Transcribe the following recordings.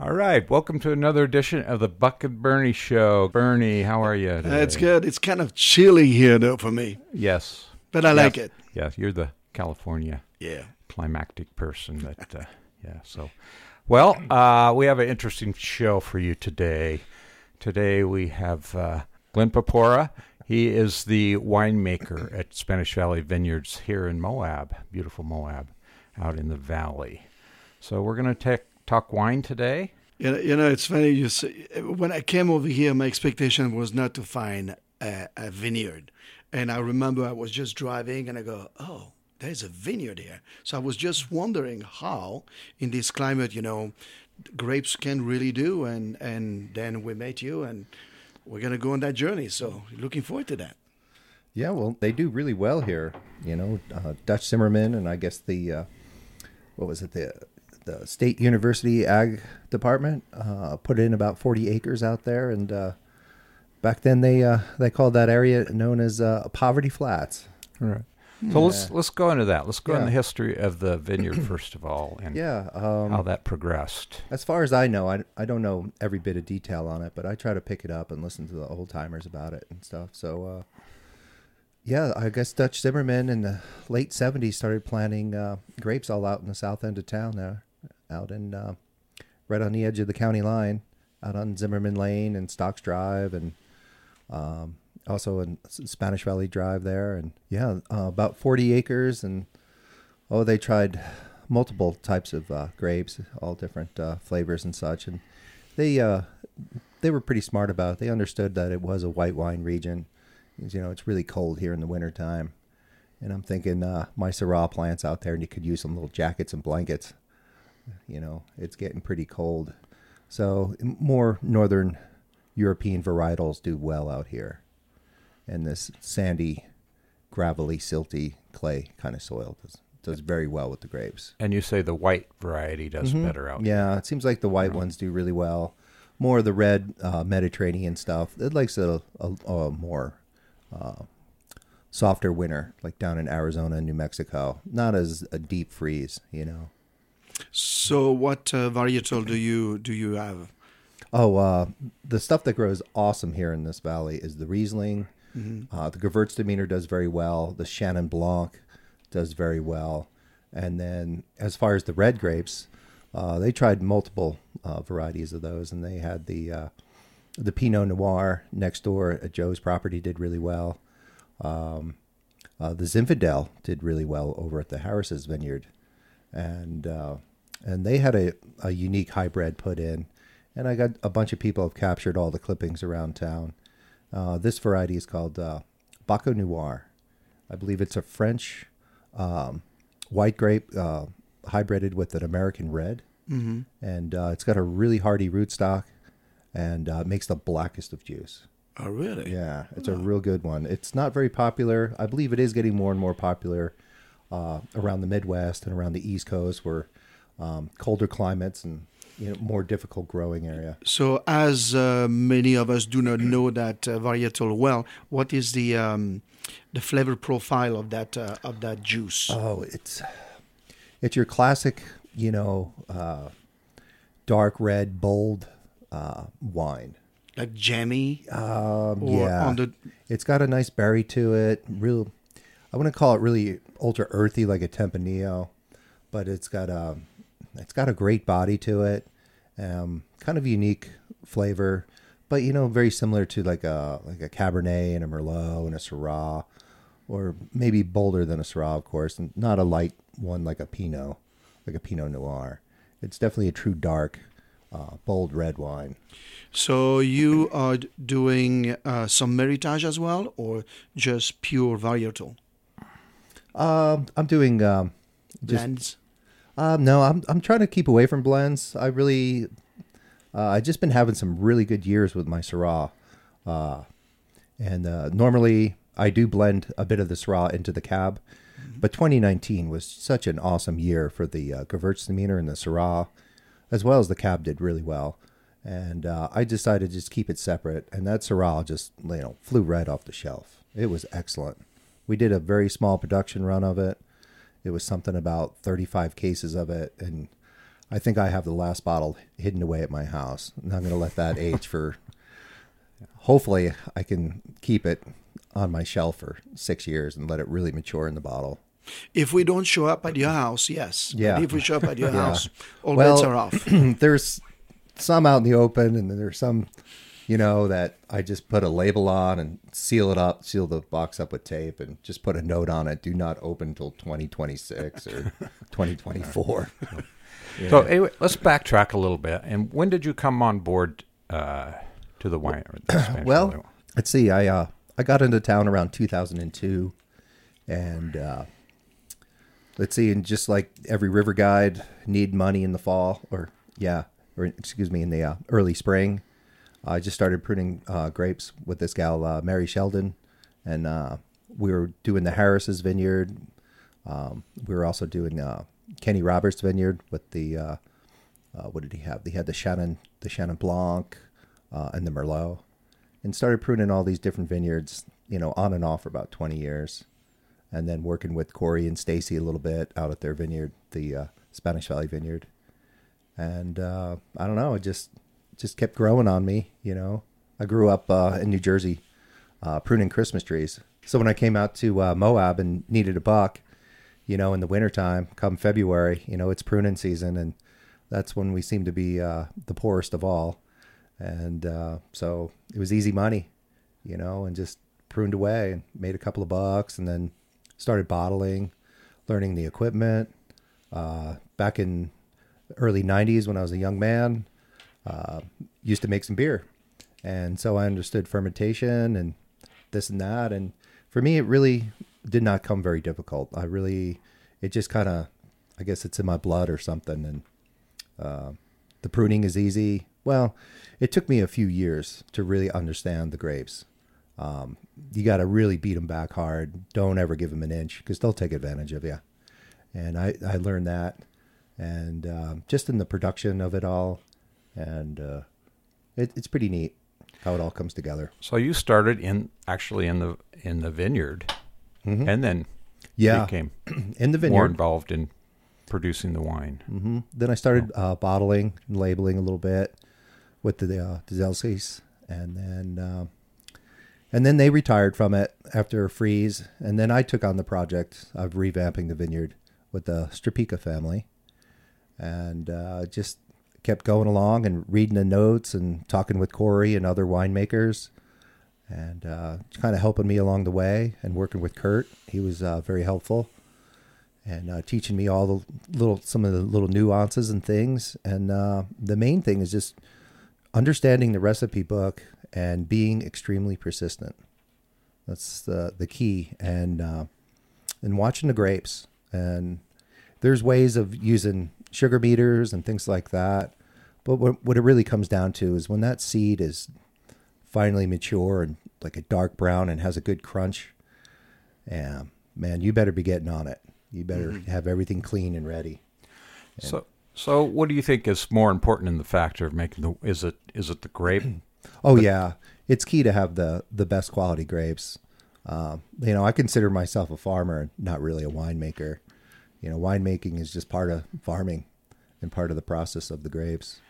All right, welcome to another edition of the Buck and Bernie Show. Bernie, how are you? It's good. It's kind of chilly here, though, for me, Yes. but I like it. Yes, you're the California Yeah. climactic person that uh, yeah so well uh, we have an interesting show for you today today we have uh, glenn papora he is the winemaker at spanish valley vineyards here in moab beautiful moab out in the valley so we're going to talk wine today You know, you know, it's funny. You say, when I came over here, my expectation was not to find a, a vineyard, and I remember I was just driving, and I go, "Oh, there's a vineyard here." So I was just wondering how, in this climate, you know, grapes can really do, and and then we met you, and we're gonna go on that journey. So looking forward to that. Yeah, well, they do really well here. You know, uh, Dutch Zimmerman and I guess the uh, what was it the the State University Ag Department uh, put in about forty acres out there, and uh, back then they uh, they called that area known as uh, Poverty Flats. all right so let's let's go into that let's go in Yeah. the history of the vineyard first of all and Yeah, um, how that progressed As far as I know, I, I don't know every bit of detail on it, but I try to pick it up and listen to the old timers about it and stuff. So, uh, yeah, I guess Dutch Zimmerman in the late 70s started planting uh, grapes all out in the south end of town there, out in uh, right on the edge of the county line, out on Zimmerman Lane and Stocks Drive and um, also in Spanish Valley Drive there. And yeah, uh, about 40 acres. And oh, they tried multiple types of uh, grapes, all different uh, flavors and such. And they uh, they were pretty smart about it. They understood that it was a white wine region. You know, it's really cold here in the wintertime. And I'm thinking uh, my Syrah plants out there, and you could use some little jackets and blankets. You know, it's getting pretty cold. So more northern European varietals do well out here. And this sandy, gravelly, silty clay kind of soil does does very well with the grapes. and you say the white variety does better out here. Yeah, it seems like the white ones do really well. More of the red uh, Mediterranean stuff. It likes a, a, a more uh, softer winter, like down in Arizona and New Mexico. Not as a deep freeze, you know. So what uh, varietal do you do you have? Oh, uh, the stuff that grows awesome here in this valley is the Riesling. Uh, the Gewürztraminer does very well. The Chenin Blanc does very well. And then as far as the red grapes, uh, they tried multiple uh, varieties of those, and they had the uh, the Pinot Noir next door at Joe's property did really well. Um, uh, the Zinfandel did really well over at the Harris's vineyard, and uh, and they had a, a unique hybrid put in, and I got a bunch of people have captured all the clippings around town. Uh, this variety is called uh, Baco Noir. I believe it's a French um, white grape uh, hybrided with an American red, mm-hmm. and uh, it's got a really hardy rootstock, and uh, makes the blackest of juice. Oh, really? Yeah, it's a real good one. It's not very popular. I believe it is getting more and more popular uh, around the Midwest and around the East Coast, where um, colder climates and you know more difficult growing area. So, as uh, many of us do not know that uh, varietal well, what is the um, the flavor profile of that uh, of that juice? Oh, it's it's your classic, you know, uh, dark red, bold uh, wine. like jammy? Um, yeah, on the- it's got a nice berry to it. Real, I wouldn't call it really ultra earthy like a Tempranillo, but it's got a, it's got a great body to it. Um, kind of unique flavor, but you know, very similar to like a like a Cabernet and a Merlot and a Syrah, or maybe bolder than a Syrah, of course, and not a light one like a Pinot, like a Pinot Noir. It's definitely a true dark, uh, bold red wine. So you are doing uh, some meritage as well, or just pure varietal Um, I'm doing um, just blends? Um, no, I'm I'm trying to keep away from blends. I really, uh, I just been having some really good years with my Syrah, uh, and uh, normally I do blend a bit of the Syrah into the cab, but 2019 was such an awesome year for the uh, Gewürztraminer and the Syrah, as well as the cab did really well, and uh, I decided to just keep it separate, and that Syrah just you know flew right off the shelf. It was excellent. We did a very small production run of it. It was something about 35 cases of it, and I think I have the last bottle hidden away at my house. And I'm going to let that age for. Hopefully, I can keep it on my shelf for six years and let it really mature in the bottle. If we don't show up at your house, yes. Yeah. But if we show up at your Yeah. house, all Well- bets are off. there's some out in the open, and then there's some, you know, that I just put a label on and seal it up, seal the box up with tape, and just put a note on it: "Do not open until 2026 or 2024." So anyway, let's backtrack a little bit. And when did you come on board uh, to the wine? The well, let's see. I uh, I got into town around 2002, and uh, let's see. And just like every river guide, need money in the fall, or yeah, or excuse me, in the uh, early spring. I just started pruning uh, grapes with this gal, uh, Mary Sheldon, and uh, we were doing the Harris's vineyard. Um, we were also doing uh, Kenny Roberts' vineyard with the uh, uh, what did he have? He had the Chenin, the Chenin Blanc, and the Merlot, and started pruning all these different vineyards, you know, on and off for about twenty years, and then working with Corey and Stacy a little bit out at their vineyard, the Spanish Valley Vineyard, and I don't know, it just just kept growing on me, you know. I grew up uh, in New Jersey, uh, pruning Christmas trees. So when I came out to uh, Moab and needed a buck, you know, in the wintertime, come February, you know, it's pruning season, and that's when we seem to be uh, the poorest of all. And uh, so it was easy money, you know, and just pruned away and made a couple of bucks, and then started bottling, learning the equipment. Uh, back in early '90s, when I was a young man, uh, used to make some beer, and so I understood fermentation and this and that. And for me, it really did not come very difficult. I really, it just kind of, I guess it's in my blood or something. And uh, the pruning is easy. Well, it took me a few years to really understand the grapes. Um, you got to really beat them back hard. Don't ever give them an inch because they'll take advantage of you. And I, I learned that, and um, just in the production of it all, and uh, it, it's pretty neat how it all comes together. so you started in actually in the in the vineyard, and then Mm-hmm. Yeah, became in the vineyard. more involved in producing the wine. hmm Then I started uh, bottling and labeling a little bit with the uh, the Zelsies, and then uh, and then they retired from it after a freeze, and then I took on the project of revamping the vineyard with the Strapica family, and uh, just kept going along and reading the notes and talking with Corey and other winemakers, and uh, kind of helping me along the way and working with Kurt. He was uh, very helpful and uh, teaching me all the little some of the little nuances and things. And uh, the main thing is just understanding the recipe book and being extremely persistent. That's the the key. And uh, and watching the grapes. And there's ways of using sugar beaters and things like that. But what, what it really comes down to is when that seed is finally mature and like a dark brown and has a good crunch, yeah, man, you better be getting on it. You better have everything clean and ready. So so what do you think is more important in the factor of making the is it is it the grape? Oh yeah, it's key to have the the best quality grapes. Um, you know, I consider myself a farmer, not really a winemaker. You know, winemaking is just part of farming and part of the process of the grapes.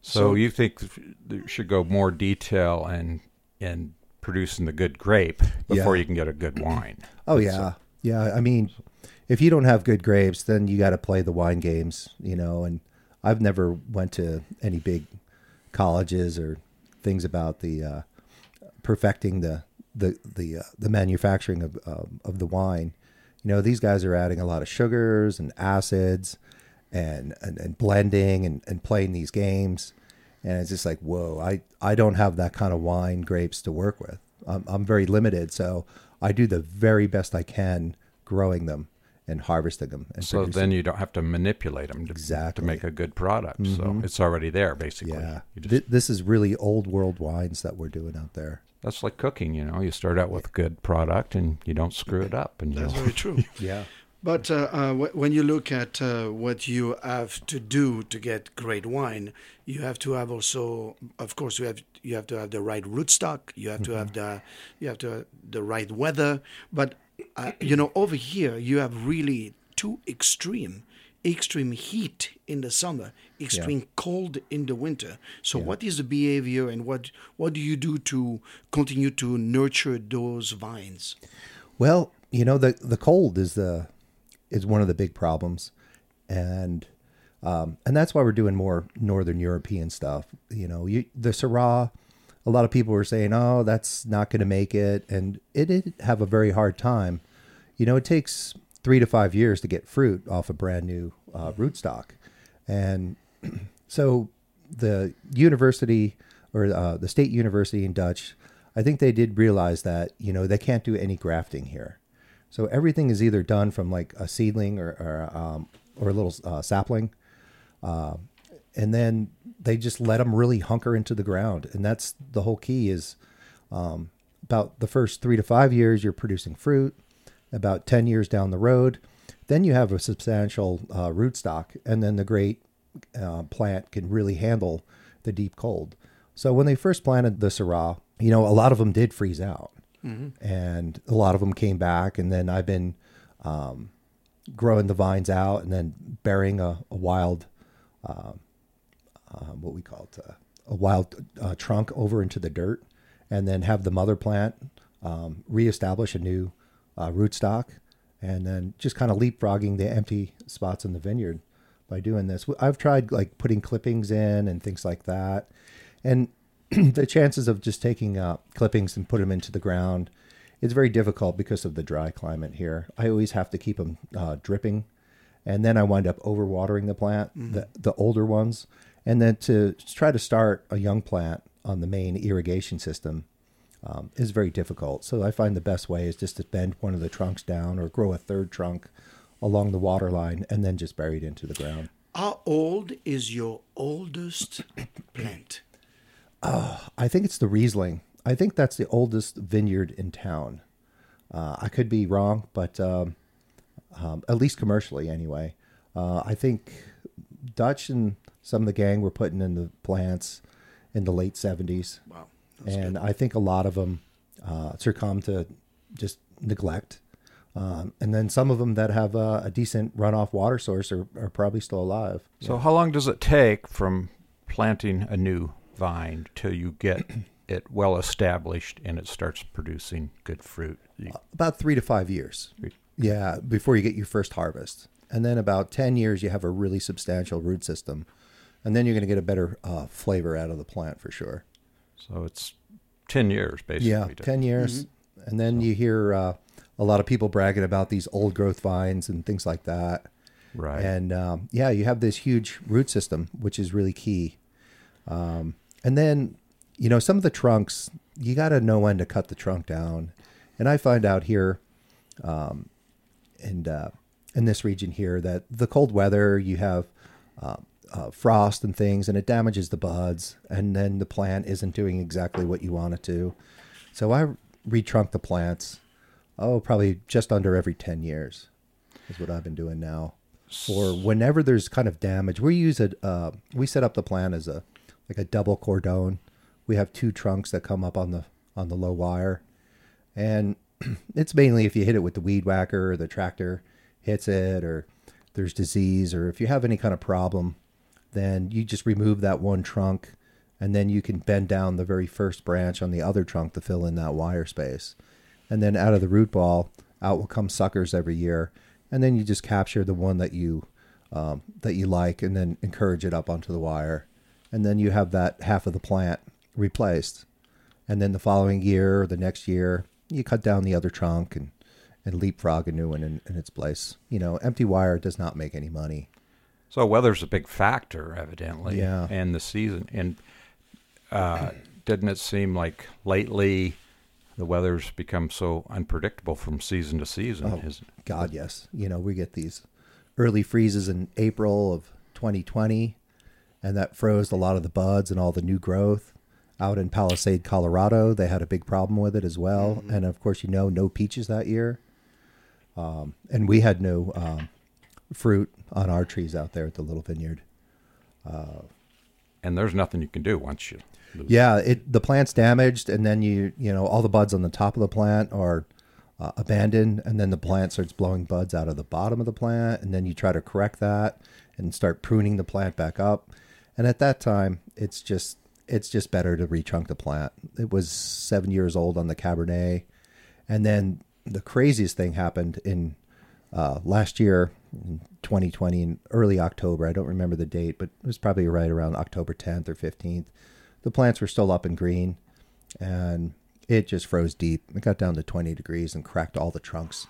So, So- you think th- there should go more detail and and producing the good grape before Yeah. you can get a good wine. Oh yeah, yeah. I mean, if you don't have good grapes, then you got to play the wine games, you know. And I've never went to any big colleges or things about the uh, perfecting the the the uh, the manufacturing of um, of the wine. You know, these guys are adding a lot of sugars and acids, and and, and blending and, and playing these games. And it's just like, whoa! I, I don't have that kind of wine grapes to work with. I'm, I'm very limited, so I do the very best I can growing them and harvesting them. And So then you don't have to manipulate them to, Exactly. to make a good product. So mm-hmm. it's already there basically. yeah, just, Th- this is really old world wines that we're doing out there. That's like cooking, you know. You start out with a good product and you don't screw it up and you That's very true. Yeah, But uh, uh, wh- when you look at uh, what you have to do to get great wine, you have to have also, of course, you have you have to have the right rootstock. You have to have the you have to have the right weather. But uh, you know, over here you have really two extreme extreme heat in the summer, extreme cold in the winter. So, what is the behavior, and what what do you do to continue to nurture those vines? Well, you know the the cold is the is one of the big problems, and um, and that's why we're doing more Northern European stuff. You know, you, the Syrah, a lot of people were saying, "Oh, that's not going to make it," and it did have a very hard time. You know, it takes three to five years to get fruit off a brand new uh, rootstock, and so the university or uh, the state university in Dutch, I think they did realize that you know they can't do any grafting here, so everything is either done from like a seedling or or, um, or a little uh, sapling, uh, and then they just let them really hunker into the ground, and that's the whole key. Is um, about the first three to five years you're producing fruit, about ten years down the road, then you have a substantial uh, rootstock, and then the great uh, plant can really handle the deep cold. So when they first planted the Syrah, you know, a lot of them did freeze out, and a lot of them came back. And then I've been um, growing the vines out and then burying a, a wild, uh, uh, what we call it, uh, a wild uh, trunk over into the dirt, and then have the mother plant um, reestablish a new uh, rootstock, and then just kind of leapfrogging the empty spots in the vineyard by doing this. I've tried like putting clippings in and things like that, and the chances of just taking uh, clippings and put them into the ground it's very difficult because of the dry climate here. I always have to keep them uh, dripping, and then I wind up overwatering the plant, the the older ones, and then to try to start a young plant on the main irrigation system um, is very difficult. So I find the best way is just to bend one of the trunks down or grow a third trunk along the water line and then just buried into the ground. How old is your oldest plant? I think it's the Riesling. I think that's the oldest vineyard in town. Uh, I could be wrong, but um, um, at least commercially, anyway. Uh, I think Dutch and some of the gang were putting in the plants in the late 70s. Wow. and I think a lot of them uh, succumb to just neglect. Um, and then some of them that have a, a decent runoff water source are, are probably still alive. So, how long does it take from planting a new vine till you get it well established and it starts producing good fruit? You- About three to five years. Three. Yeah, before you get your first harvest. And then about 10 years, you have a really substantial root system. And then you're going to get a better uh, flavor out of the plant for sure. So, it's 10 years basically. Yeah, 10 years. And then you hear uh, a lot of people bragging about these old growth vines and things like that. Right. And um, yeah, you have this huge root system, which is really key. Um, and then, you know, some of the trunks, you got to know when to cut the trunk down. And I find out here, um, and uh, in this region here, that the cold weather, you have uh, uh, frost and things, and it damages the buds, and then the plant isn't doing exactly what you want it to. So I retrunk the plants. Oh, probably just under every ten years is what I've been doing now. Or whenever there's kind of damage, we use it. Uh, we set up the plan as a like a double cordon. We have two trunks that come up on the on the low wire, and it's mainly if you hit it with the weed whacker or the tractor hits it, or there's disease, or if you have any kind of problem, then you just remove that one trunk, and then you can bend down the very first branch on the other trunk to fill in that wire space, and then out of the root ball out will come suckers every year, and then you just capture the one that you um, that you like, and then encourage it up onto the wire, and then you have that half of the plant replaced, and then the following year or the next year you cut down the other trunk and and leapfrog a new one in, in its place. You know, empty wire does not make any money. So weather's a big factor, evidently. Yeah. And the season. And uh, didn't it seem like lately the weather's become so unpredictable from season to season? Oh, Is- God, yes. You know, we get these early freezes in April of 2020, and that froze a lot of the buds and all the new growth. Out in Palisade, Colorado, they had a big problem with it as well. And of course, you know, no peaches that year. Um, and we had no um, fruit on our trees out there at the little vineyard. and there's nothing you can do once you lose. Yeah, it the plant's damaged, and then you you know all the buds on the top of the plant are uh, abandoned, and then the plant starts blowing buds out of the bottom of the plant, and then you try to correct that and start pruning the plant back up. And at that time, it's just it's just better to retrunk the plant. It was seven years old on the Cabernet, and then the craziest thing happened in uh, last year, in 2020, in early October. I don't remember the date, but it was probably right around October 10th or 15th. The plants were still up and green, and it just froze deep. It got down to 20 degrees and cracked all the trunks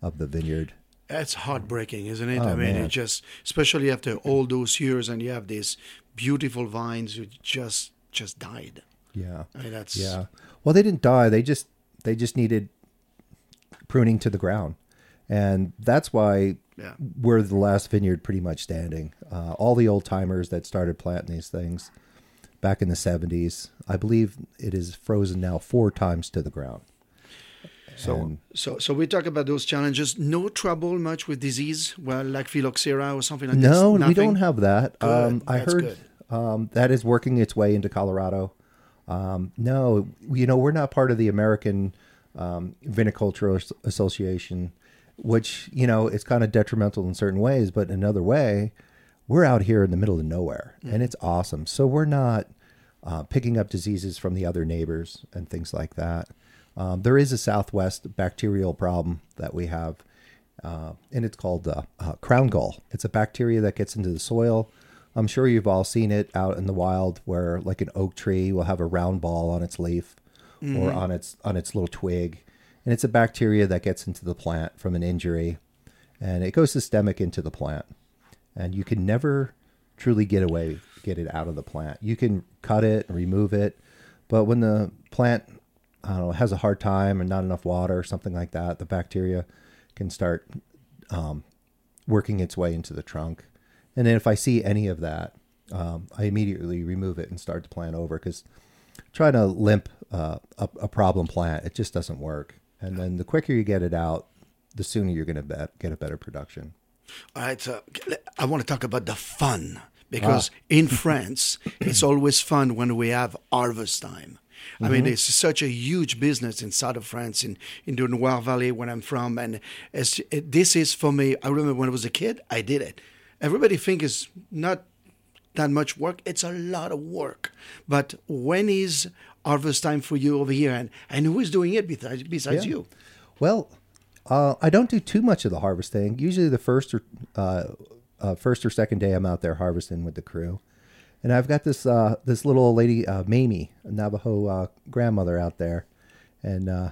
of the vineyard. That's heartbreaking, isn't it? Oh, I mean, man. it just, especially after all those years, and you have these beautiful vines who just just died. Yeah. I mean, that's Yeah. Well, they didn't die. They just they just needed pruning to the ground, and that's why Yeah. we're the last vineyard pretty much standing. Uh, all the old timers that started planting these things back in the seventies, I believe it is frozen now four times to the ground. So And- So, so we talk about those challenges. No trouble much with disease, well, like phylloxera or something like this. no, we don't have that. Um, I heard um, that is working its way into Colorado. Um, no, you know we're not part of the American um, Viticultural Association, which you know it's kind of detrimental in certain ways, but another way, we're out here in the middle of nowhere, and it's awesome. So we're not uh, picking up diseases from the other neighbors and things like that. Um, there is a Southwest bacterial problem that we have, uh, and it's called uh, uh, crown gall. It's a bacteria that gets into the soil. I'm sure you've all seen it out in the wild, where like an oak tree will have a round ball on its leaf or on its on its little twig, and it's a bacteria that gets into the plant from an injury, and it goes systemic into the plant, and you can never truly get away get it out of the plant. You can cut it and remove it, but when the plant I don't know has a hard time and not enough water or something like that, the bacteria can start um, working its way into the trunk. And then if I see any of that, um, I immediately remove it and start the plant over because trying to limp uh, a, a problem plant, it just doesn't work. And then the quicker you get it out, the sooner you're going to get a better production. All right, so I want to talk about the fun because Ah. in France, it's always fun when we have harvest time. I Mm-hmm. mean, it's such a huge business in south of France, in, in the Loire Valley, where I'm from. And it's, it, this is for me, I remember when I was a kid, I did it. Everybody think it's not that much work. It's a lot of work. But when is harvest time for you over here? And, and who is doing it besides, besides Yeah. you? Well, uh, I don't do too much of the harvesting. Usually, the first or uh, uh, first or second day, I'm out there harvesting with the crew, and I've got this uh, this little old lady, uh, Mamie, a Navajo uh, grandmother out there, and uh,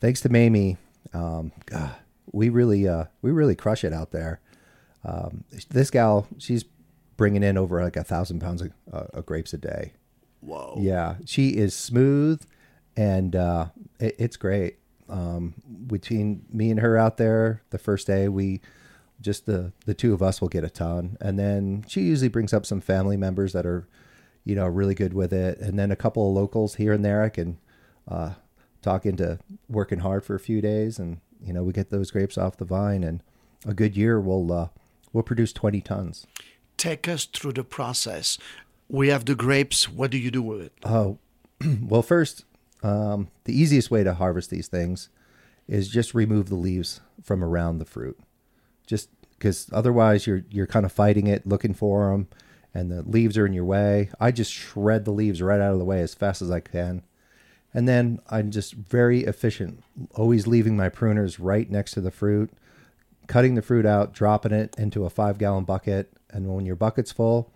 thanks to Mamie, um, God, we really uh, we really crush it out there. Um, this gal, she's bringing in over like a thousand pounds of, uh, of grapes a day. Whoa. Yeah, she is smooth, and uh, it, it's great. Um, between me and her out there, the first day we just the the two of us will get a ton, and then she usually brings up some family members that are, you know, really good with it, and then a couple of locals here and there. I can uh, talk into working hard for a few days, and you know, we get those grapes off the vine, and a good year we'll uh, we'll produce twenty tons. Take us through the process. We have the grapes. What do you do with it? Oh, well, first, um, the easiest way to harvest these things is just remove the leaves from around the fruit. Just because otherwise you're you're kind of fighting it, looking for them, and the leaves are in your way. I just shred the leaves right out of the way as fast as I can, and then I'm just very efficient, always leaving my pruners right next to the fruit, cutting the fruit out, dropping it into a five gallon bucket, and when your bucket's full,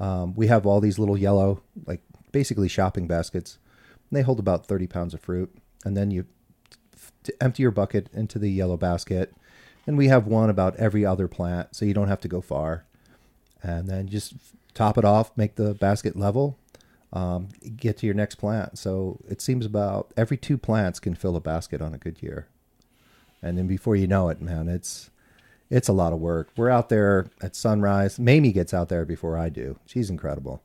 um, we have all these little yellow, like basically shopping baskets. They hold about 30 pounds of fruit. And then you empty your bucket into the yellow basket. And we have one about every other plant, so you don't have to go far. And then just top it off, make the basket level, um, get to your next plant. So it seems about every two plants can fill a basket on a good year. And then before you know it, man, it's it's a lot of work. We're out there at sunrise. Mamie gets out there before I do. She's incredible.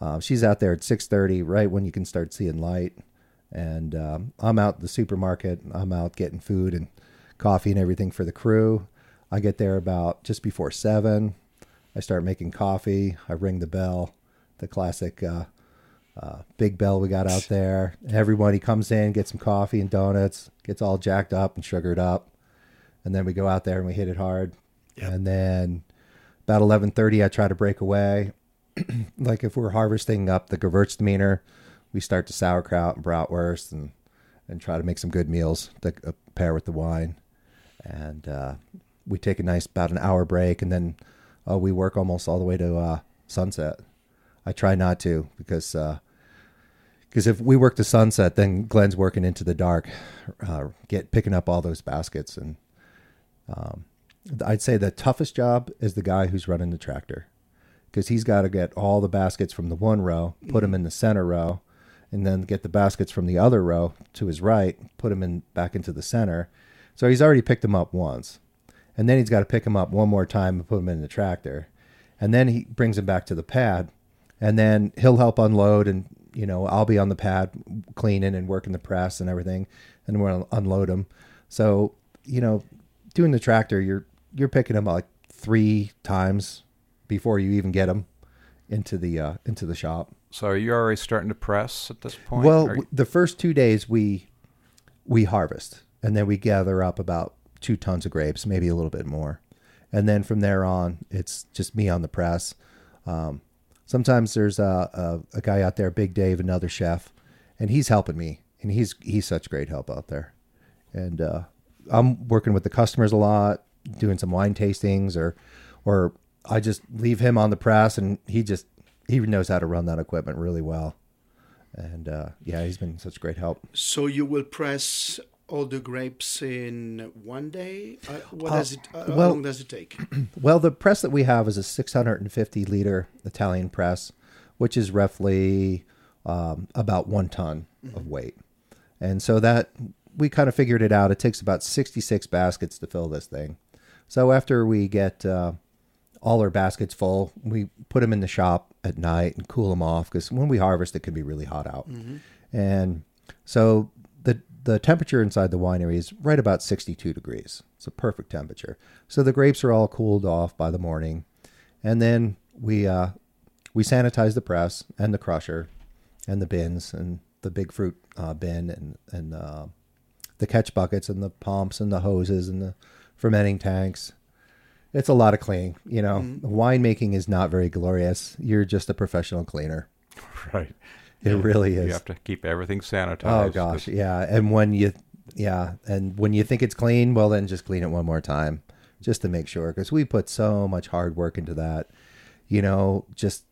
Uh, she's out there at six thirty, right when you can start seeing light. And um, I'm out at the supermarket. I'm out getting food and coffee and everything for the crew. I get there about just before seven. I start making coffee. I ring the bell, the classic uh, uh, Big Bell we got out there. Everybody comes in, gets some coffee and donuts, gets all jacked up and sugared up, and then we go out there and we hit it hard. Yep. And then about eleven thirty, I try to break away. like if we're harvesting up the Gewürztraminer, we start to sauerkraut and bratwurst and and try to make some good meals to uh, pair with the wine. And uh, we take a nice about an hour break, and then uh, we work almost all the way to uh, sunset. I try not to because because if we work to sunset, then Glenn's working into the dark, uh, get picking up all those baskets, and um, I'd say the toughest job is the guy who's running the tractor because he's got to get all the baskets from the one row, put them mm-hmm. in the center row, and then get the baskets from the other row to his right, put them in back into the center. So he's already picked them up once, and then he's got to pick them up one more time and put them in the tractor, and then he brings them back to the pad, and then he'll help unload, and you know I'll be on the pad cleaning and working the press and everything, and we'll unload them. So you know, doing the tractor, you're you're picking them like three times before you even get them into the uh, into the shop. So are you already starting to press at this point? Well, you- the first two days we we harvest, and then we gather up about two tons of grapes, maybe a little bit more, and then from there on, it's just me on the press. Um, sometimes there's a, a a guy out there, Big Dave, another chef, and he's helping me, and he's he's such great help out there, and uh, I'm working with the customers a lot, doing some wine tastings, or or I just leave him on the press, and he just he knows how to run that equipment really well and uh, yeah, he's been such great help. So you will press all the grapes in one day. Uh, what does it? Uh, how well- long does it take? Well, the press that we have is a 650 liter Italian press, which is roughly um, about one ton of weight, and so that we kind of figured it out. It takes about 66 baskets to fill this thing. So after we get uh, all our baskets full, we put them in the shop at night and cool them off because when we harvest, it can be really hot out. And so the the temperature inside the winery is right about 62 degrees. It's a perfect temperature. So the grapes are all cooled off by the morning, and then we uh, we sanitize the press and the crusher, and the bins and the big fruit uh, bin and and uh, the catch buckets and the pumps and the hoses and the fermenting tanks. It's a lot of cleaning. You know, winemaking is not very glorious. You're just a professional cleaner. right. It really is. You have to keep everything sanitized. Oh gosh, yeah. And when you, yeah, and when you think it's clean, well, then just clean it one more time, just to make sure, because we put so much hard work into that. You know, just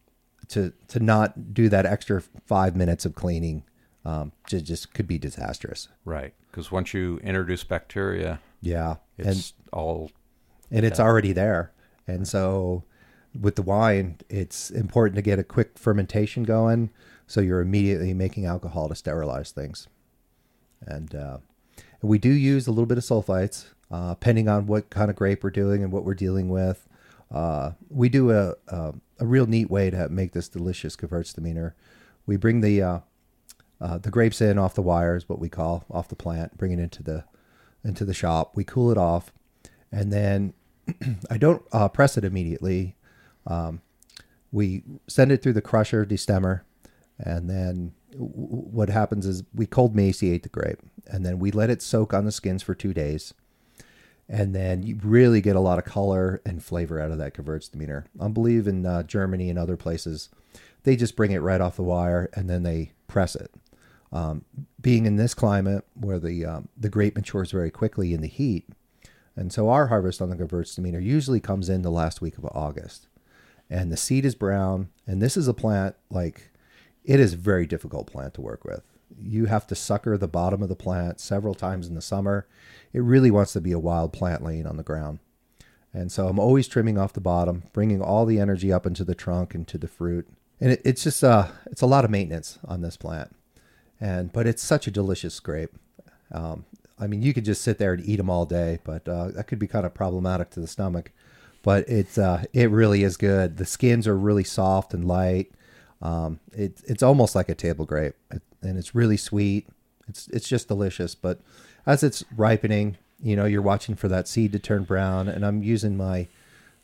to to not do that extra five minutes of cleaning, um, just just could be disastrous. Right. Because once you introduce bacteria, Yeah, and it's all and it's already there. And so with the wine, it's important to get a quick fermentation going so you're immediately making alcohol to sterilize things. And uh, we do use a little bit of sulfites, uh, depending on what kind of grape we're doing and what we're dealing with. Uh, we do a, a a real neat way to make this delicious Gewürztraminer. We bring the uh, uh, the grapes in off the wires, what we call off the plant, bring it into the into the shop. We cool it off, and then I don't uh, press it immediately. Um, we send it through the crusher destemmer, and then w- what happens is we cold macerate the grape, and then we let it soak on the skins for two days, and then you really get a lot of color and flavor out of that Gewürztraminer. I believe in uh, Germany and other places, they just bring it right off the wire and then they press it. Um, being in this climate where the um, the grape matures very quickly in the heat, and so our harvest on the Gewürztraminer usually comes in the last week of August, and the seed is brown. And this is a plant like it is a very difficult plant to work with. You have to sucker the bottom of the plant several times in the summer. It really wants to be a wild plant laying on the ground. And so I'm always trimming off the bottom, bringing all the energy up into the trunk and to the fruit. And it, it's just uh, it's a lot of maintenance on this plant. And but it's such a delicious grape. Um, I mean, you could just sit there and eat them all day, but uh, that could be kind of problematic to the stomach. But it's uh, it really is good. The skins are really soft and light. Um, it, it's almost like a table grape, and it's really sweet. It's it's just delicious. But as it's ripening, you know, you're watching for that seed to turn brown, and I'm using my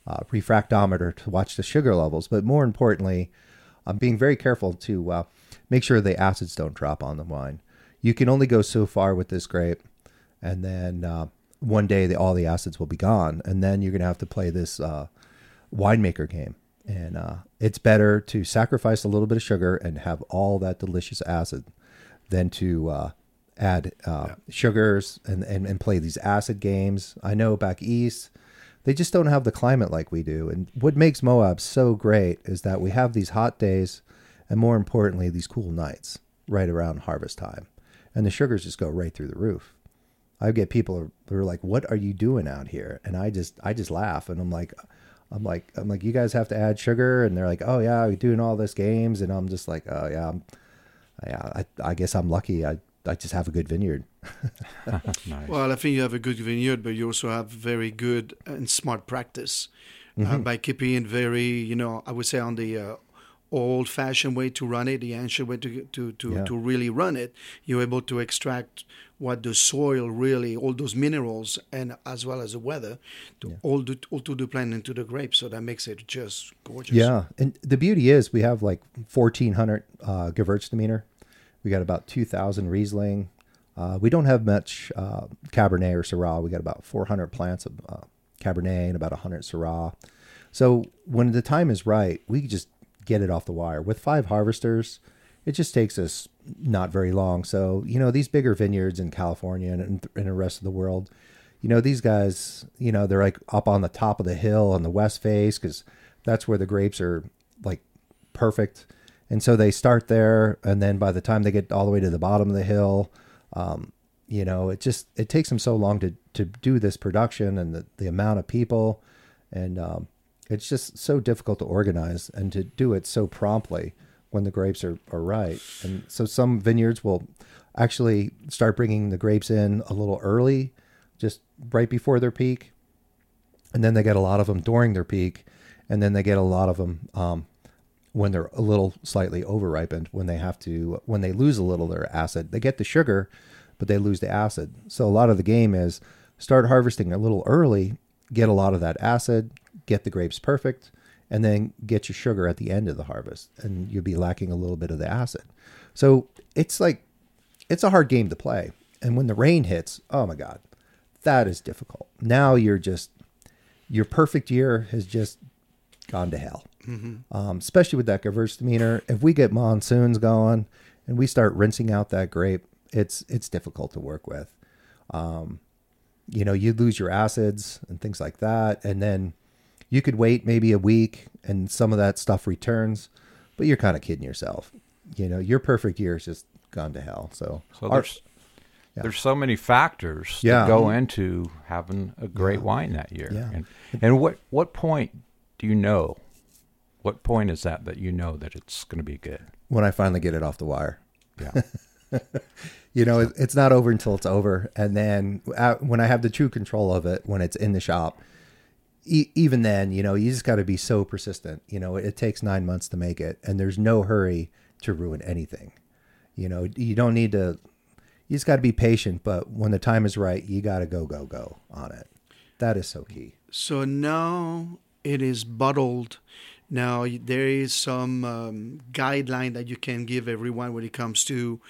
uh, refractometer to watch the sugar levels. But more importantly, I'm being very careful to uh, make sure the acids don't drop on the wine. You can only go so far with this grape, and then uh, one day the, all the acids will be gone, and then you're gonna have to play this uh, winemaker game. And uh, it's better to sacrifice a little bit of sugar and have all that delicious acid than to uh, add uh, sugars and, and, and play these acid games. I know back east, they just don't have the climate like we do. And what makes Moab so great is that we have these hot days and more importantly, these cool nights right around harvest time. And the sugars just go right through the roof. I get people who are like, "What are you doing out here?" And I just I just laugh and I'm like I'm like I'm like you guys have to add sugar and they're like, "Oh yeah, we're doing all this games." And I'm just like, "Oh yeah, I'm, yeah, I, I guess I'm lucky. I I just have a good vineyard." nice. Well, I think you have a good vineyard, but you also have very good and smart practice uh, Mm-hmm. by keeping it very, you know, I would say on the uh, old-fashioned way to run it, the ancient way to to to, Yeah. to really run it. You're able to extract what the soil really, all those minerals, and as well as the weather, to all the all to the plant into the grapes. So that makes it just gorgeous. Yeah, and the beauty is we have like 1,400 uh, Gewürztraminer. We got about 2,000 Riesling. Uh, we don't have much uh, Cabernet or Syrah. We got about 400 plants of uh, Cabernet and about 100 Syrah. So when the time is right, we just get it off the wire. With five harvesters, it just takes us not very long. So you know these bigger vineyards in California and in, the rest of the world, you know these guys, you know they're like up on the top of the hill on the west face because that's where the grapes are like perfect. And so they start there, and then by the time they get all the way to the bottom of the hill, um, you know, it just it takes them so long to to do this production and the, the amount of people, and um, it's just so difficult to organize and to do it so promptly when the grapes are, are right. And so some vineyards will actually start bringing the grapes in a little early, just right before their peak, and then they get a lot of them during their peak, and then they get a lot of them um, when they're a little slightly over ripened when they have to when they lose a little of their acid. They get the sugar but they lose the acid. So a lot of the game is start harvesting a little early get a lot of that acid get the grapes perfect and then get your sugar at the end of the harvest and you'll be lacking a little bit of the acid. So it's like it's a hard game to play. And when the rain hits oh my god that is difficult. Now you're just your perfect year has just gone to hell. Um, especially with that Gewürztraminer. If we get monsoons going and we start rinsing out that grape, it's it's difficult to work with. Um, you know, you'd lose your acids and things like that, and then you could wait maybe a week and some of that stuff returns, but you're kind of kidding yourself. You know, your perfect year is just gone to hell. So, So our- there's there's so many factors Yeah. that go into having a great wine that year. Yeah. And and what what point do you know? What point is that that you know that it's going to be good? when I finally get it off the wire. Yeah. you know, it, it's not over until it's over. And then uh, when I have the true control of it, when it's in the shop, e- even then, you know, you just got to be so persistent. You know, it, takes nine months to make it, and there's no hurry to ruin anything. You know, you don't need to. You just got to be patient. But when the time is right, you got to go, go, go on it. That is so key. So now it is bottled. Now there is some um, guideline that you can give everyone when it comes to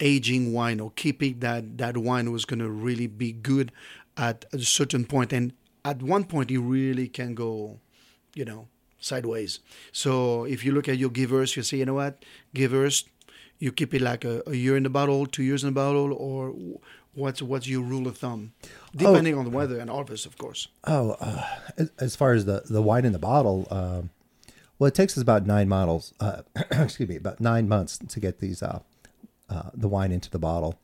aging wine or keeping that that wine was going to really be good at a certain point, and at one point it really can go, you know, sideways. So if you look at your givers, you say, you know what, givers, you keep it like a, a year in the bottle, two years in the bottle, or what's what's your rule of thumb, depending on the weather and harvest, of course. Oh, uh, as- far as the the wine in the bottle, um, well, it takes us about nine models. Uh, excuse me, about nine months to get these uh, uh, the wine into the bottle,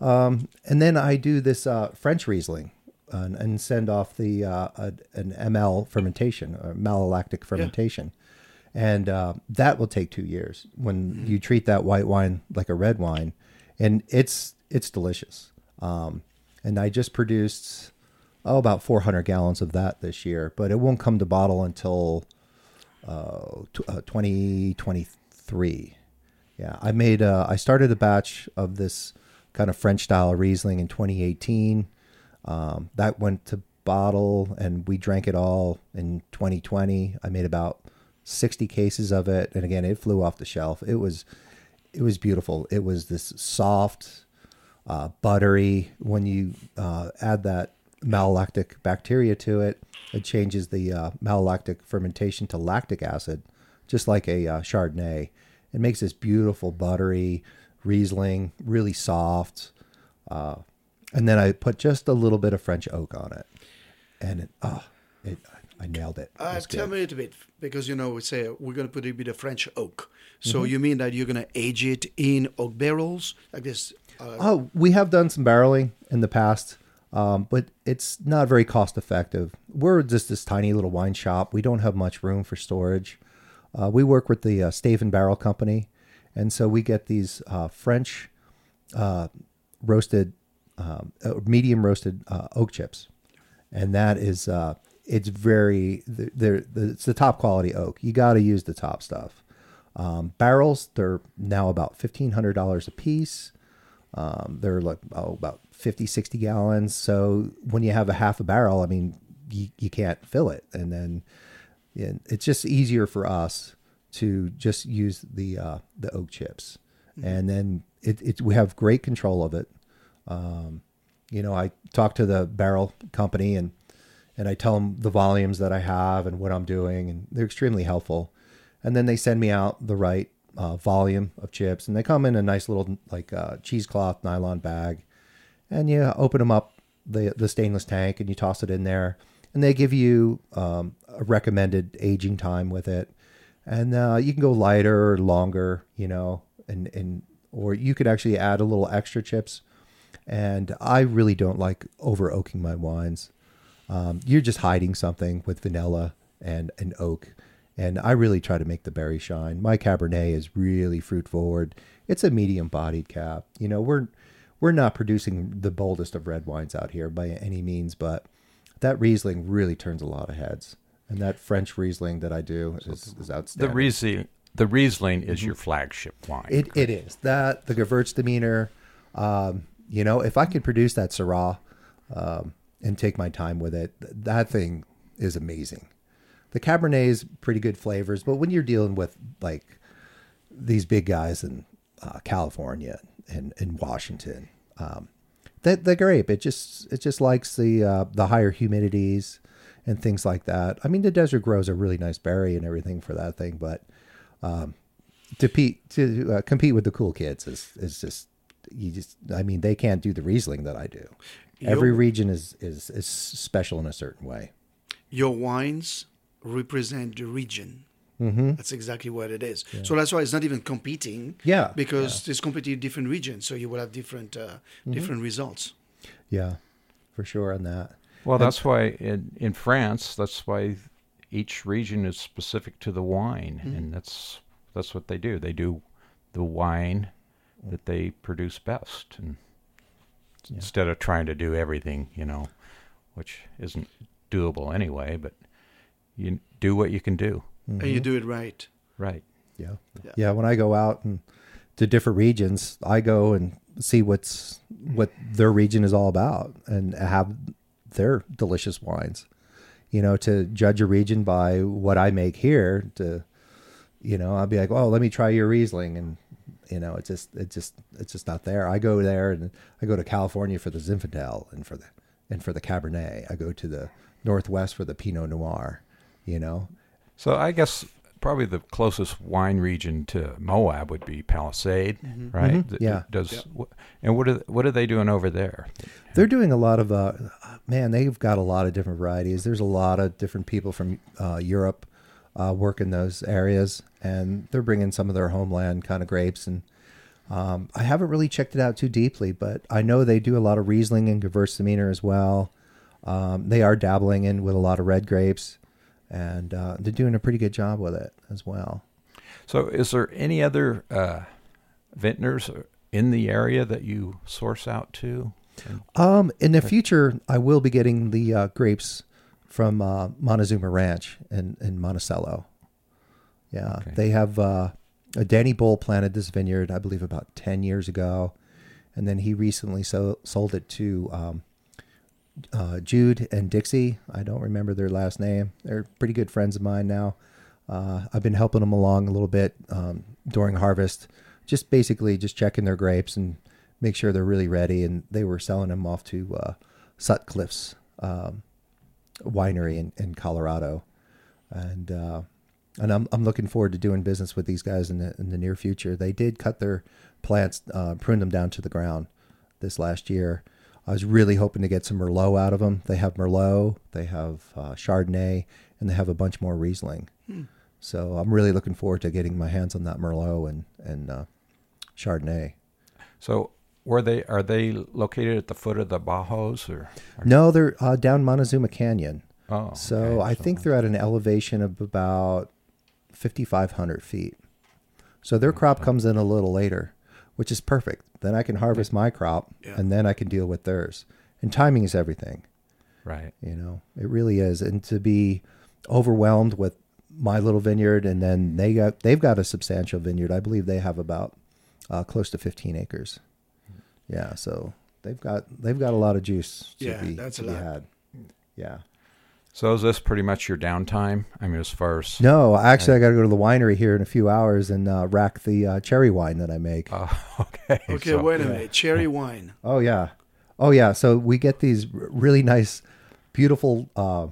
um, and then I do this uh, French Riesling and, and send off the uh, a, an ML fermentation or malolactic fermentation, and uh, that will take two years. When you treat that white wine like a red wine, and it's it's delicious. Um, and I just produced oh about 400 gallons of that this year, but it won't come to bottle until uh, tw- uh, 2023. Yeah, I made uh, I started a batch of this kind of French style Riesling in 2018. Um, that went to bottle, and we drank it all in 2020. I made about 60 cases of it, and again, it flew off the shelf. It was it was beautiful. It was this soft, uh, buttery. When you uh, add that malolactic bacteria to it, it changes the uh, malolactic fermentation to lactic acid, just like a uh, Chardonnay. It makes this beautiful buttery Riesling, really soft. Uh, and then I put just a little bit of French oak on it, and it, oh, it, I nailed it. it Uh, tell good. me a little bit because you know we say we're going to put a bit of French oak. So Mm-hmm. you mean that you're going to age it in oak barrels like this? Uh, Oh, we have done some barreling in the past, um, but it's not very cost effective. We're just this tiny little wine shop. We don't have much room for storage. Uh, we work with the uh, Stave and Barrel Company, and so we get these uh, French uh, roasted, um, uh, medium roasted uh, oak chips, and that is it's very they're, they're, it's the top quality oak. You got to use the top stuff. Um, barrels they're now about fifteen hundred dollars a piece. Um, they're like oh, about 50, 60 gallons. So when you have a half a barrel, I mean, you, you can't fill it. And then yeah, it's just easier for us to just use the uh, the oak chips, and then it, it we have great control of it. Um, you know, I talk to the barrel company and and I tell them the volumes that I have and what I'm doing, and they're extremely helpful. And then they send me out the right uh, volume of chips, and they come in a nice little like uh, cheesecloth nylon bag, and you open them up the the stainless tank, and you toss it in there, and they give you um, a recommended aging time with it, and uh, you can go lighter or longer, you know, and and or you could actually add a little extra chips. And I really don't like over oaking my wines um, you're just hiding something with vanilla and and oak. And I really try to make the berry shine. My Cabernet is really fruit forward. It's a medium bodied cab. You know, we're we're not producing the boldest of red wines out here by any means, but that Riesling really turns a lot of heads. And that French Riesling that I do is, is The outstanding. Riesling, the Riesling is your flagship wine. It it is that the Gewürztraminer. Um, you know, if I could produce that Syrah um, and take my time with it, that thing is amazing. The Cabernet is pretty good flavors, but when you're dealing with like these big guys in uh, California and in Washington, um, the the grape it just it just likes the uh, the higher humidities and things like that. I mean, the desert grows a really nice berry and everything for that thing, but um, to pe- to uh, compete with the cool kids is is just you just I mean they can't do the Riesling that I do. Every region is is is special in a certain way. your wines represent the region. Mm-hmm. That's exactly what it is. So that's why it's not even competing. Yeah, Because it's competing in different regions, so you will have different uh, Mm-hmm. different results. Yeah, for sure on that. well, that's why in, in France, that's why each region is specific to the wine, and that's that's what they do. They do the wine that they produce best, and instead of trying to do everything, you know, which isn't doable anyway. But you do what you can do, And you mm-hmm. do it right. right? Yeah. Yeah. yeah. when I go out and to different regions, I go and see what's what their region is all about and have their delicious wines. You know, to judge a region by what I make here, to you know, I'll be like, "Oh, let me try your Riesling," and you know, it's just, it just, it's just not there. I go there and I go to California for the Zinfandel and for the and for the Cabernet. I go to the Northwest for the Pinot Noir. You know, So I guess probably the closest wine region to Moab would be Palisade, right? Mhm. That- Yeah. that Does wh- and what are what are they doing over there? They're doing a lot of uh, man. They've got a lot of different varieties. There's a lot of different people from uh, Europe uh, work in those areas, and they're bringing some of their homeland kind of grapes. And um, I haven't really checked it out too deeply, but I know they do a lot of Riesling and Gewürztraminer as well. Um, they are dabbling in with a lot of red grapes, and uh, they're doing a pretty good job with it as well. So is there any other uh, vintners in the area that you source out to? Um, in the future, I will be getting the uh, grapes from uh, Montezuma Ranch in, in Monticello. Yeah, Okay. they have uh, Danny Bull planted this vineyard, I believe, about ten years ago, and then he recently so, sold it to um, uh, Jude and Dixie. I don't remember their last name. They're pretty good friends of mine now. Uh, I've been helping them along a little bit um, during harvest, just basically just checking their grapes and make sure they're really ready. And they were selling them off to uh, Sutcliffe's um, winery in, in Colorado, and uh, and I'm I'm looking forward to doing business with these guys in the in the near future. They did cut their plants, uh, prune them down to the ground this last year. I was really hoping to get some Merlot out of them. They have Merlot, they have uh, Chardonnay, and they have a bunch more Riesling. So I'm really looking forward to getting my hands on that Merlot and and uh, Chardonnay. So, were they are they located at the foot of the Bajos or? or No, they're uh, down Montezuma Canyon. oh, So okay. I think they're at an elevation of about 5,500 feet. So their crop comes in a little later, which is perfect. Then I can harvest my crop, Yeah. and then I can deal with theirs. And timing is everything. right. You know, it really is. And to be overwhelmed with my little vineyard, and then they got they've got a substantial vineyard. I believe they have about uh, close to 15 acres. Yeah, so they've got they've got a lot of juice to Yeah, be, that's to a be lot. had. Yeah. So is this pretty much your downtime? I mean, as far as No, actually, I got to go to the winery here in a few hours and uh, rack the uh, cherry wine that I make. Oh, okay. Okay, so- wait a minute. Cherry wine. Oh yeah, oh yeah. So we get these really nice, beautiful uh,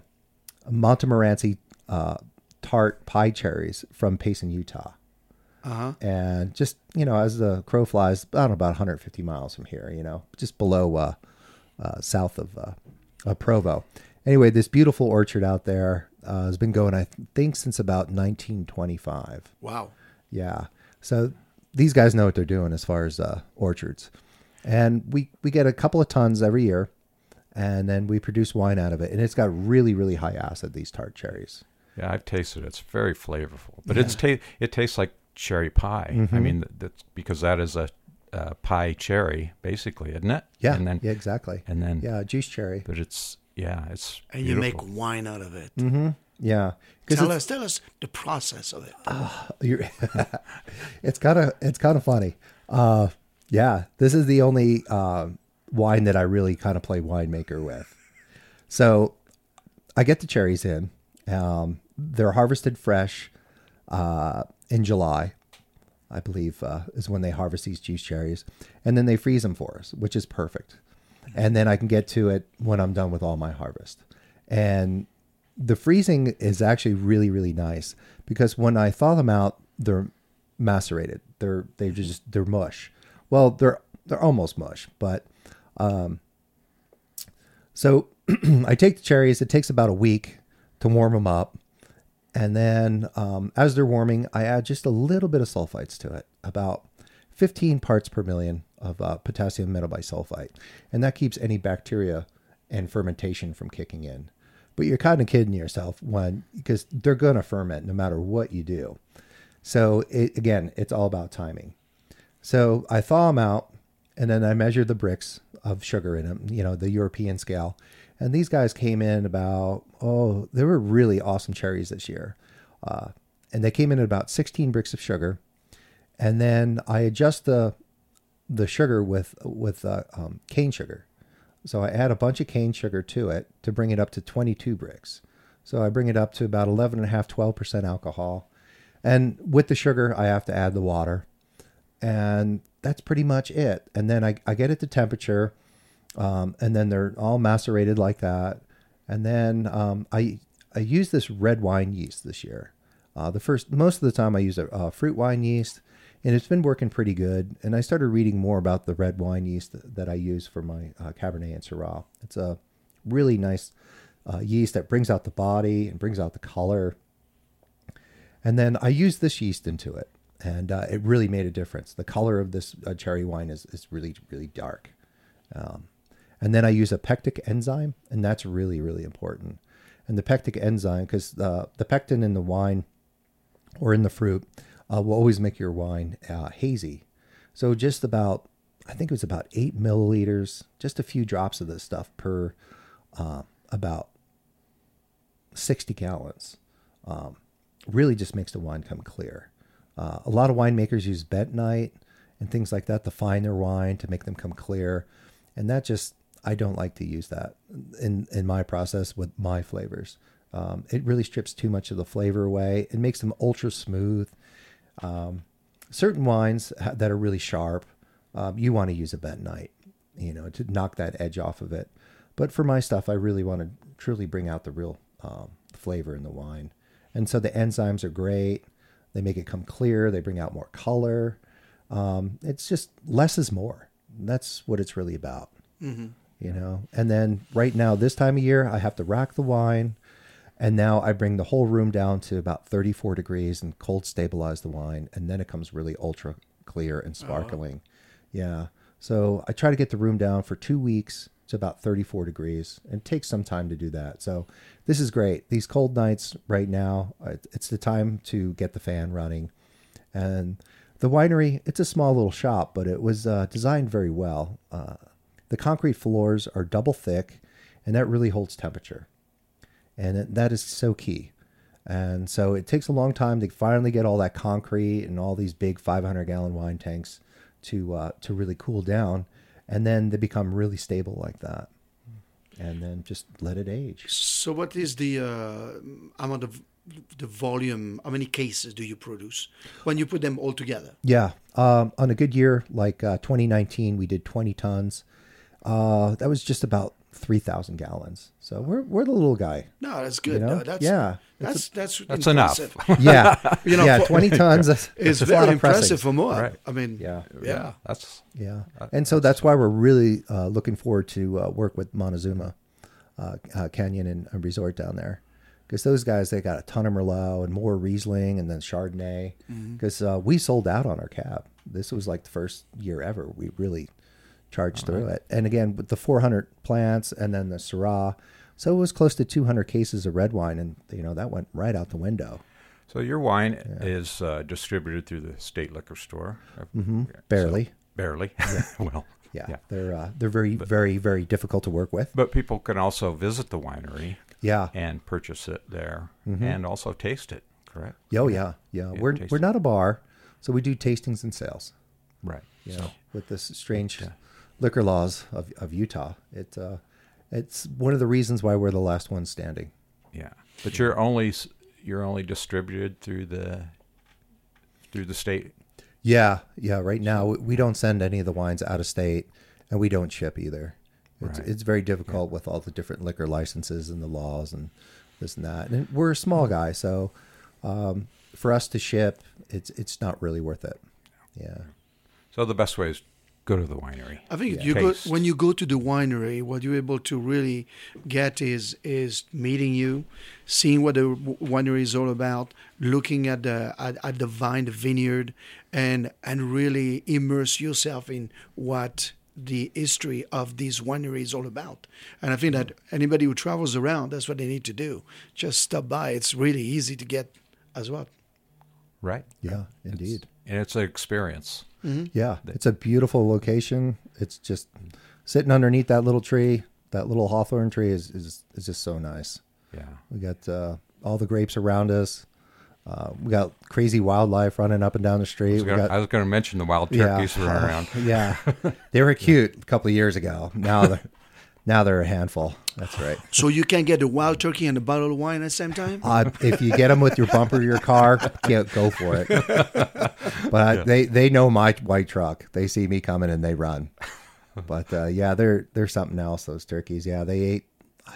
Montmorency uh, tart pie cherries from Payson, Utah, Uh huh. and just you know, as the crow flies, I don't know, about 150 miles from here. You know, just below uh, uh, south of uh, uh, Provo. Anyway, this beautiful orchard out there uh, has been going, I think, since about 1925. Wow. Yeah. So these guys know what they're doing as far as uh, orchards, and we we get a couple of tons every year, and then we produce wine out of it, and it's got really really high acid. These tart cherries. Yeah, I've tasted it. It's very flavorful, but it's ta- it tastes like cherry pie. Mm-hmm. I mean, that's because that is a, uh pie cherry, basically, isn't it? Yeah. And then yeah. Exactly. and then Yeah. Juice cherry. but it's yeah, it's And you make wine out of it. Mm-hmm. Yeah. Tell us, tell us the process of it. you're, it's kind of it's kind of funny. Uh, yeah. This is the only uh, wine that I really kind of play winemaker with. So I get the cherries in. Um, they're harvested fresh uh, in July, I believe, uh, is when they harvest these juice cherries, and then they freeze them for us, which is perfect. And then I can get to it when I'm done with all my harvest. And the freezing is actually really, really nice because when I thaw them out, they're macerated. They're they just they're mush. Well, they're they're almost mush, but um, so I take the cherries. It takes about a week to warm them up. And then um, as they're warming, I add just a little bit of sulfites to it, about 15 parts per million of uh, potassium metabisulfite. And that keeps any bacteria and fermentation from kicking in. But you're kind of kidding yourself when, because they're going to ferment no matter what you do. So it, again, it's all about timing. So I thaw them out, and then I measure the Brix of sugar in them, you know, the European scale. And these guys came in about, oh, they were really awesome cherries this year. Uh, and they came in at about 16 Brix of sugar. And then I adjust the the sugar with with uh, um, cane sugar. So I add a bunch of cane sugar to it to bring it up to 22 Brix. So I bring it up to about 11 and a half, 12% alcohol. And with the sugar, I have to add the water and that's pretty much it. And then I, I get it to temperature, um, and then they're all macerated like that. And then um, I I use this red wine yeast this year. Uh, the first most of the time I use a, uh fruit wine yeast, and it's been working pretty good. And I started reading more about the red wine yeast that, that I use for my uh, Cabernet and Syrah. It's a really nice uh, yeast that brings out the body and brings out the color. And then I use this yeast into it, and uh, it really made a difference. The color of this uh, cherry wine is, is really, really dark. Um, and then I use a pectic enzyme, and that's really, really important. And the pectic enzyme, because the, the pectin in the wine or in the fruit uh, will always make your wine uh, hazy. So just about, I think it was about eight milliliters, just a few drops of this stuff per uh, about 60 gallons. Um, really just makes the wine come clear. Uh, a lot of winemakers use bentonite and things like that to fine their wine to make them come clear, and that just I don't like to use that in in my process with my flavors. Um, it really strips too much of the flavor away. It makes them ultra smooth. Um, certain wines that are really sharp, um, you want to use a bentonite, you know, to knock that edge off of it. But for my stuff, I really want to truly bring out the real um, flavor in the wine. And so the enzymes are great. They make it come clear. They bring out more color. Um, it's just less is more. That's what it's really about. You know. And then right now, this time of year, I have to rack the wine, and now I bring the whole room down to about 34 degrees and cold stabilize the wine, and then it comes really ultra clear and sparkling. Yeah. So I try to get the room down for two weeks to about 34 degrees and takes some time to do that. So this is great. These cold nights right now, uh, it's the time to get the fan running. And the winery, it's a small little shop, but it was uh, designed very well. Uh, the concrete floors are double thick, and that really holds temperature. And that is so key. And so it takes a long time to finally get all that concrete and all these big 500 gallon wine tanks to uh, to really cool down, and then they become really stable like that. And then just let it age. So, what is the uh, amount of the volume? How many cases do you produce when you put them all together? Yeah. Um, on a good year like uh, 2019, we did 20 tons. Uh, that was just about 3,000 gallons. So we're, we're the little guy. No, that's good. You know? No, that's, Yeah. that's that's That's impressive. enough. Yeah. You know, yeah. for- 20 tons. is It's that's a lot very of pressing. impressive for more. Right. I mean, Yeah. yeah. That's Yeah. Uh, And so that's why we're really uh, looking forward to uh, work with Montezuma uh, uh, Canyon and, and Resort down there. Because those guys, they got a ton of Merlot and more Riesling and then Chardonnay. Because uh, we sold out on our cab. This was like the first year ever we really charged through it. And again, with the 400 plants and then the Syrah. So it was close to 200 cases of red wine. And, you know, that went right out the window. so. Your wine is uh, distributed through the state liquor store. Mm-hmm. Barely. barely. well, Yeah. Yeah. They're, uh, they're very, very, very difficult to work with. but people can also visit the winery Yeah. and purchase it there, and also taste it. Correct. Oh yeah, yeah. Yeah, we're we're it. not a bar, so we do tastings and sales. Right. You So with this strange Yeah. Liquor laws of, of Utah, it uh, it's one of the reasons why we're the last ones standing. yeah, but you're only you're only distributed through the through the state. Yeah, yeah. Right now, we- don't send any of the wines out of state, and we don't ship either. It's, Right. it's very difficult with all the different liquor licenses and the laws and this and that. And we're a small guy, so um, for us to ship, it's it's not really worth it. Yeah. So the best way is go to the winery. I think Yeah. you go when you go to the winery. What you're able to really get is is meeting you, seeing what the winery is all about, looking at the at, at the vine, the vineyard, and and really immerse yourself in what the history of these wineries is all about. And I think that anybody who travels around, that's what they need to do. Just stop by. It's really easy to get as well. Right. Yeah. Indeed. And it's an experience. Yeah, it's a beautiful location. It's just sitting underneath that little tree. That little hawthorn tree is is, is just so nice. Yeah. We got uh, all the grapes around us. Uh, we got crazy wildlife running up and down the street. was We gonna- got, I was going to mention the wild turkeys that run around. yeah, they were cute a couple of years ago. Now they're now they're a handful. That's right. So you can get a wild turkey and a bottle of wine at the same time. Uh, if you get them with your bumper of your car, go for it. But they they know my white truck. They see me coming and they run. But uh, yeah, they're they're something else. Those turkeys. Yeah, they ate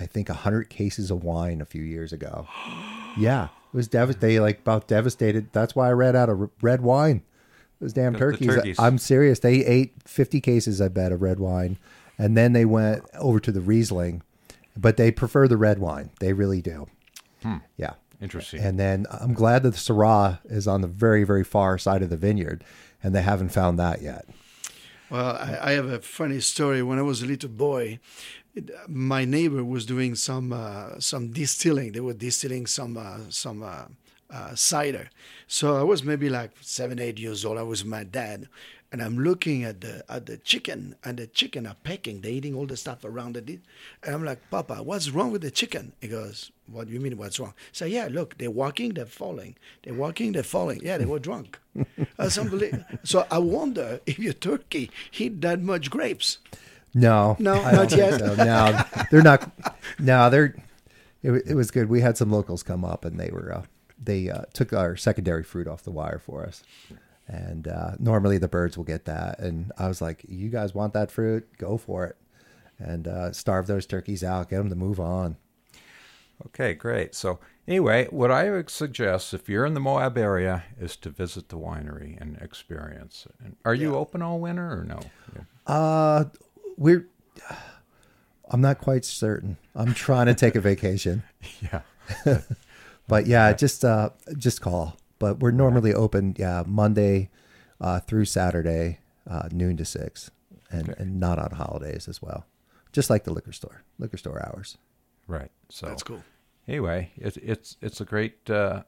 I think hundred cases of wine a few years ago. Yeah, it was devast. They like about devastated. That's why I ran out of red wine. Those damn The- the turkeys. turkeys. I'm serious. They ate fifty cases, I bet, of red wine, and then they went over to the Riesling. But they prefer the red wine. They really do. Yeah. Interesting. And then I'm glad that the Syrah is on the very, very far side of the vineyard, and they haven't found that yet. Well, I, I have a funny story. When I was a little boy, it, my neighbor was doing some uh, some distilling. They were distilling some uh, some uh, uh, cider. So I was maybe like seven, eight years old. I was with my dad, and I'm looking at the at the chicken, and the chicken are pecking. They're eating all the stuff around it. And I'm like, Papa, what's wrong with the chicken? He goes, What do you mean? What's wrong? So yeah, look, they're walking, they're falling. They're walking, they're falling. Yeah, they were drunk. That's unbelievable. So I wonder if your turkey eat that much grapes. No, No, I not yet. So. No, they're not. No, they're. It, it was good. We had some locals come up, and they were uh, they uh, took our secondary fruit off the wire for us, And uh, normally the birds will get that. And I was like, you guys want that fruit? Go for it. And uh, starve those turkeys out, get them to move on. Okay, great. So anyway, what I would suggest if you're in the Moab area is to visit the winery and experience it. And are you Yeah. open all winter or no? Yeah. Uh, we're. I'm not quite certain. I'm trying to take a vacation, Yeah. but yeah, just uh, just call. But we're normally open, yeah, Monday uh, through Saturday, uh, noon to six, and Okay. and not on holidays as well. Just like the liquor store, liquor store hours. Right. So That's cool. anyway, it, it's it's a great uh,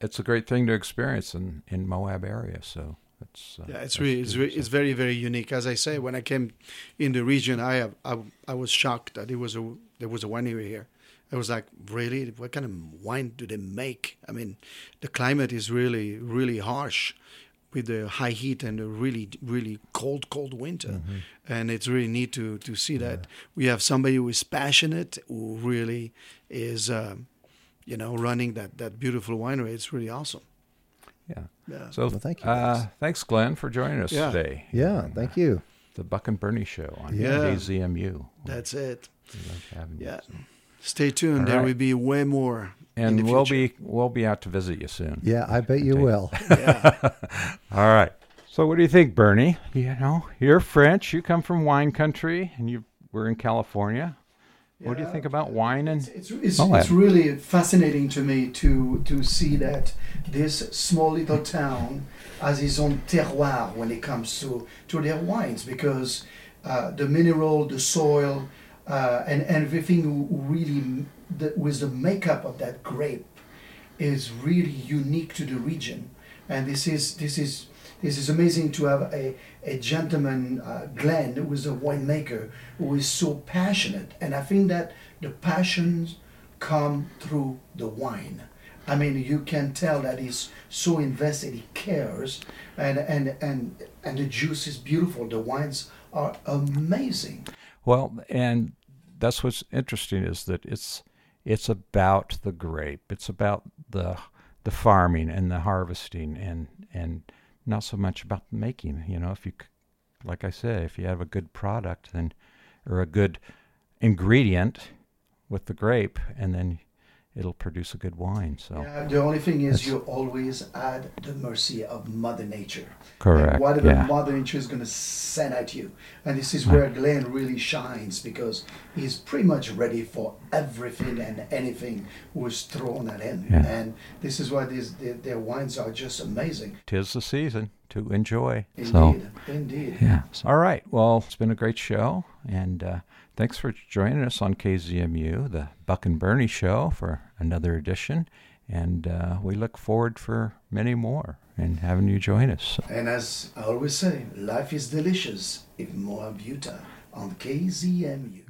it's a great thing to experience in, in Moab area. So it's uh, Yeah, it's really, it's, good. re- it's very, very unique. As I say, when I came in the region, I, have, I, I was shocked that it was a, there was a winery here. I was like, really? What kind of wine do they make? I mean, the climate is really, really harsh with the high heat and the really, really cold, cold winter. And it's really neat to, to see that we have somebody who is passionate, who really is, um, you know, running that, that beautiful winery. It's really awesome. yeah. Yeah. So Well, thank you, Uh, thanks, Glenn, for joining us Yeah. today. Yeah, And, thank uh, you. The Buck and Bernie Show on Yeah. KZMU. That's it. We love having you, Yeah. so. Stay tuned. All there will be way more. in And the we'll be we'll be out to visit you soon. Yeah, I bet you will. Yeah. All right. So what do you think, Bernie? You know, you're French. You come from wine country, and you were in California. What do you think about wine and It's, it's, Oh, it's really fascinating to me to to see that this small little town has its own terroir when it comes to, to their wines because uh, the mineral, the soil, uh, and, and everything really with the makeup of that grape is really unique to the region, and this is this is this is amazing to have a, a gentleman, uh, Glenn, who is a winemaker, who is so passionate, and I think that the passions come through the wine. I mean, you can tell that he's so invested, he cares, and and and and the juice is beautiful. The wines are amazing. Well, and that's what's interesting is that it's it's about the grape. It's about the the farming and the harvesting and and not so much about making. You know, if you like I say, if you have a good product then or a good ingredient with the grape, and then it'll produce a good wine. So Yeah, the only thing is you always add the mercy of Mother Nature. correct. And whatever yeah. Mother Nature is going to send at you. And this is where Glenn really shines because he's pretty much ready for everything and anything was thrown at him. Yeah. And this is why these their, their wines are just amazing. Tis the season to enjoy. Indeed. So Indeed. yeah. All right. Well, it's been a great show, and uh, thanks for joining us on KZMU, the Buck and Bernie Show, for another edition. And uh, we look forward for many more and having you join us. And as I always say, life is delicious if more Utah on KZMU.